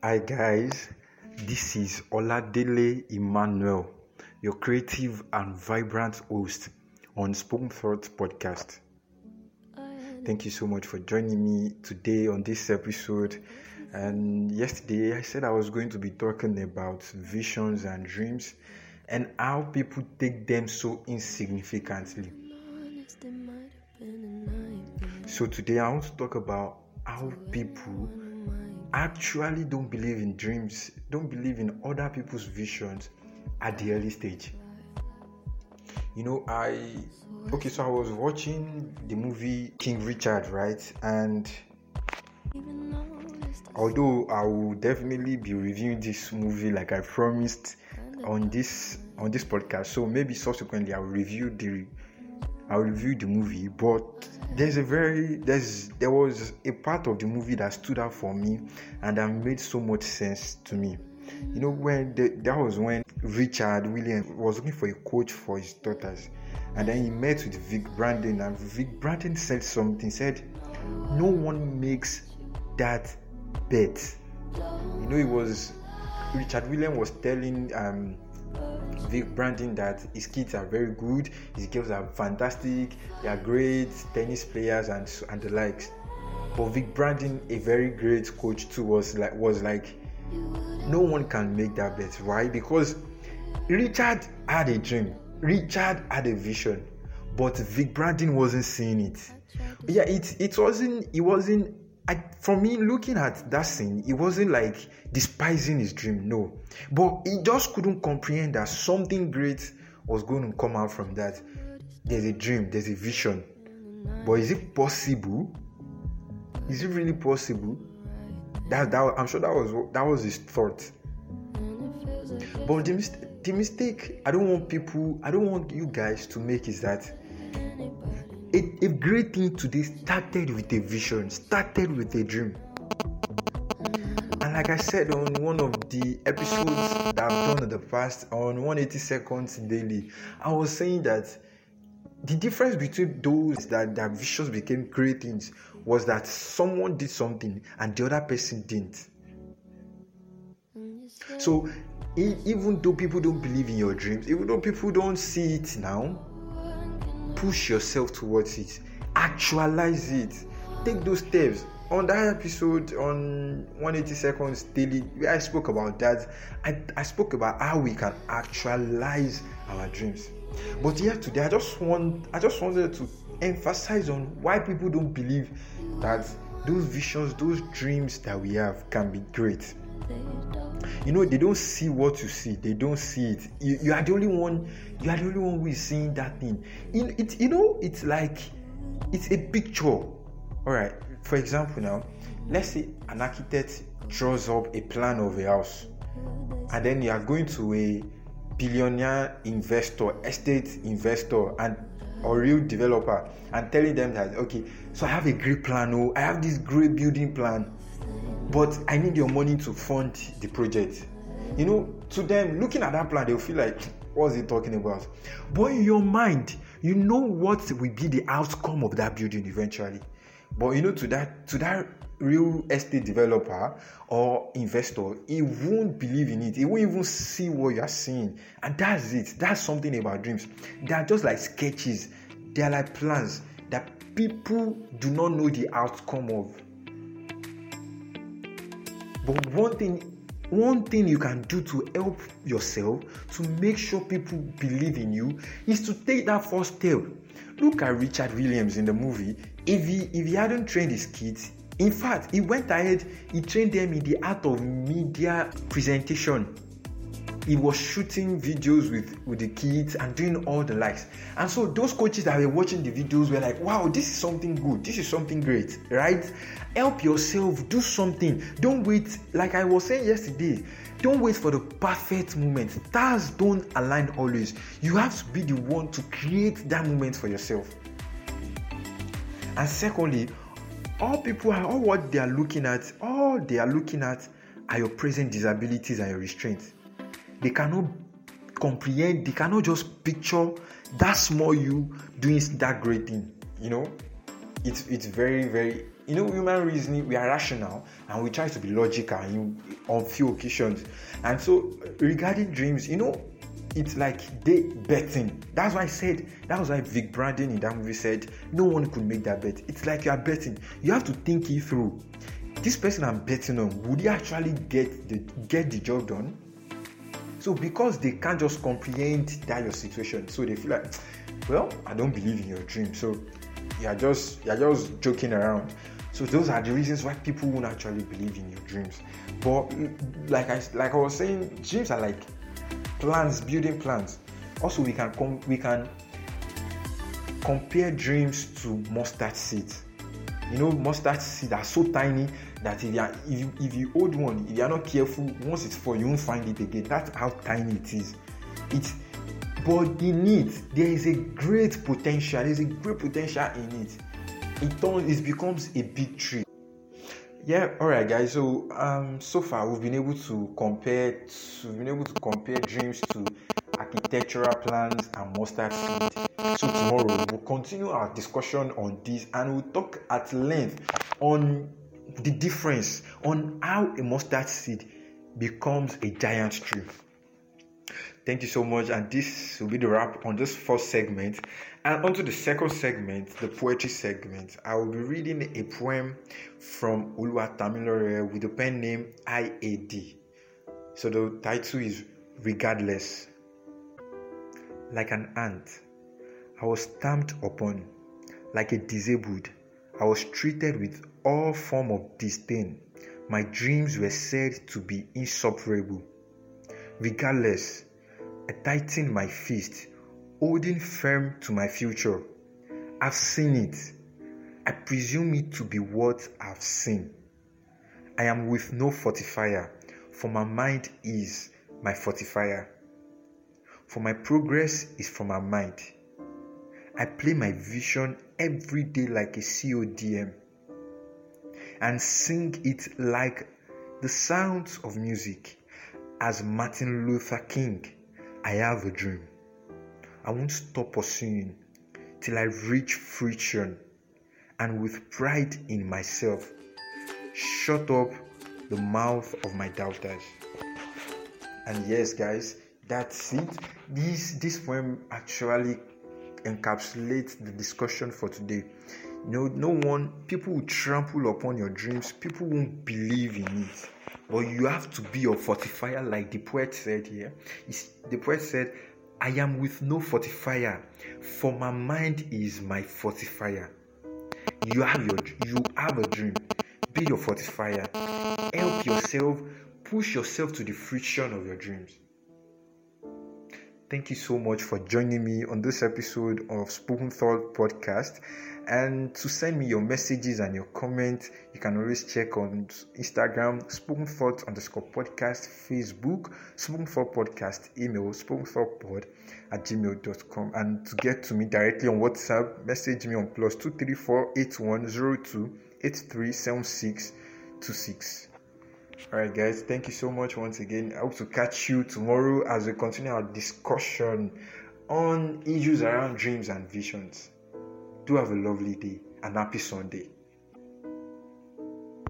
Hi guys, this is Oladele Emmanuel, your creative and vibrant host on Spoken Thoughts podcast. Thank you so much for joining me today on this episode. And yesterday I said I was going to be talking about visions and dreams and how people take them so insignificantly. So today I want to talk about how people actually don't believe in dreams, don't believe in other people's visions at the early stage. You know, I okay, so I was watching the movie King Richard, right? And although I will definitely be reviewing this movie like I promised on this on this podcast, so maybe subsequently I'll review the I'll review the movie, but there's a very there's there was a part of the movie that stood out for me and that made so much sense to me. You know when the, that was when Richard Williams was looking for a coach for his daughters, and then he met with Vic Brandon, and Vic Brandon said something. Said, "No one makes that bet." You know, it was Richard Williams was telling um, Vic Brandon that his kids are very good, his girls are fantastic, they are great tennis players and and the likes. But Vic Brandon, a very great coach too, was like was like, no one can make that bet. Why? Because Richard had a dream, Richard had a vision, but Vic Brandon wasn't seeing it. Yeah, it it wasn't it wasn't I, for me, looking at that scene, it wasn't like despising his dream, no. But he just couldn't comprehend that something great was going to come out from that. There's a dream, there's a vision. But is it possible? Is it really possible? That, that I'm sure that was that was his thought. But the, the mistake I don't want people, I don't want you guys to make is that a, a great thing today started with a vision, started with a dream. And like I said on one of the episodes that I've done in the past, on 180 Seconds Daily, I was saying that the difference between those that their visions became great things was that someone did something and the other person didn't. So even though people don't believe in your dreams, even though people don't see it now, push yourself towards it. Actualize it. Take those steps. On that episode on 180 seconds daily i spoke about that I, I spoke about how we can actualize our dreams. But here today i just want i just wanted to emphasize on why people don't believe that those visions those dreams that we have can be great you know they don't see what you see. They don't see it. You, you are the only one you are the only one who is seeing that thing. In it you know it's like it's a picture. All right. For example now let's say an architect draws up a plan of a house and then you are going to a billionaire investor estate investor and or real developer and telling them that okay so i have a great plan oh i have this great building plan but I need your money to fund the project. You know, to them, looking at that plan, they'll feel like, what's he talking about? But in your mind, you know what will be the outcome of that building eventually. But you know, to that to that real estate developer or investor, he won't believe in it. He won't even see what you are seeing. And that's it. That's something about dreams. They are just like sketches. They are like plans that people do not know the outcome of. But one thing one thing you can do to help yourself to make sure people believe in you is to take that first step. Look at Richard Williams in the movie. If he if he hadn't trained his kids, in fact, he went ahead, he trained them in the art of media presentation. He was shooting videos with, with the kids and doing all the likes. And so those coaches that were watching the videos were like, wow, this is something good. This is something great, right? Help yourself, do something. Don't wait, like I was saying yesterday, don't wait for the perfect moment. Stars don't align always. You have to be the one to create that moment for yourself. And secondly, all people are all what they are looking at, all they are looking at are your present disabilities and your restraints. They cannot comprehend, they cannot just picture that small you doing that great thing. You know, it's it's very very you know human reasoning we are rational and we try to be logical in, on few occasions. And so regarding dreams you know it's like they betting. That's why i said that was why vic brandon in that movie said no one could make that bet. It's like you are betting. You have to think it through. This person i'm betting on would he actually get the get the job done so because they can't just comprehend that your situation so they feel like well i don't believe in your dream. So you're just you're just joking around. So those are the reasons why people won't actually believe in your dreams. But like i like i was saying dreams are like plans building plans. Also we can com- we can compare dreams to mustard seeds you know mustard seeds are so tiny that if you, are, if you if you hold one if you are not careful once it's full you won't find it again. That's how tiny it is. It's but in it there is a great potential. There's a great potential in it. It turns it becomes a big tree yeah all right guys. So um so far we've been able to compare to, we've been able to compare dreams to architectural plans and mustard seed. So tomorrow we'll continue our discussion on this and we'll talk at length on the difference on how a mustard seed becomes a giant tree Thank you so much. And this will be the wrap on this first segment. And onto the second segment, the poetry segment. I will be reading a poem from Oluwatamilore with the pen name IAD. So the title is Regardless. Like an ant, I was stamped upon. Like a disabled, I was treated with all form of disdain. My dreams were said to be insuperable. Regardless, I tighten my fist, holding firm to my future. I've seen it. I presume it to be what I've seen. I am with no fortifier, for my mind is my fortifier. For my progress is from my mind. I play my vision every day like a CODM and sing it like the sounds of music as Martin Luther King I have a dream. I won't stop pursuing till I reach fruition and with pride in myself, shut up the mouth of my doubters. And yes, guys, that's it. This this poem actually encapsulates the discussion for today. You know, no one people will trample upon your dreams, people won't believe in it but you have to be your fortifier, like the poet said here. The poet said, I am with no fortifier, for my mind is my fortifier. You have your you have a dream. Be your fortifier. Help yourself, push yourself to the fruition of your dreams. Thank you so much for joining me on this episode of Spoken Thought Podcast. And to send me your messages and your comments, you can always check on Instagram, Spoken Thought underscore podcast, Facebook, Spoken Thought Podcast, email, Spoken Thought Pod at gmail.com. And to get to me directly on WhatsApp, message me on plus 234 8102 837626. Alright, guys, thank you so much once again. I hope to catch you tomorrow as we continue our discussion on issues around dreams and visions. Do have a lovely day and happy Sunday.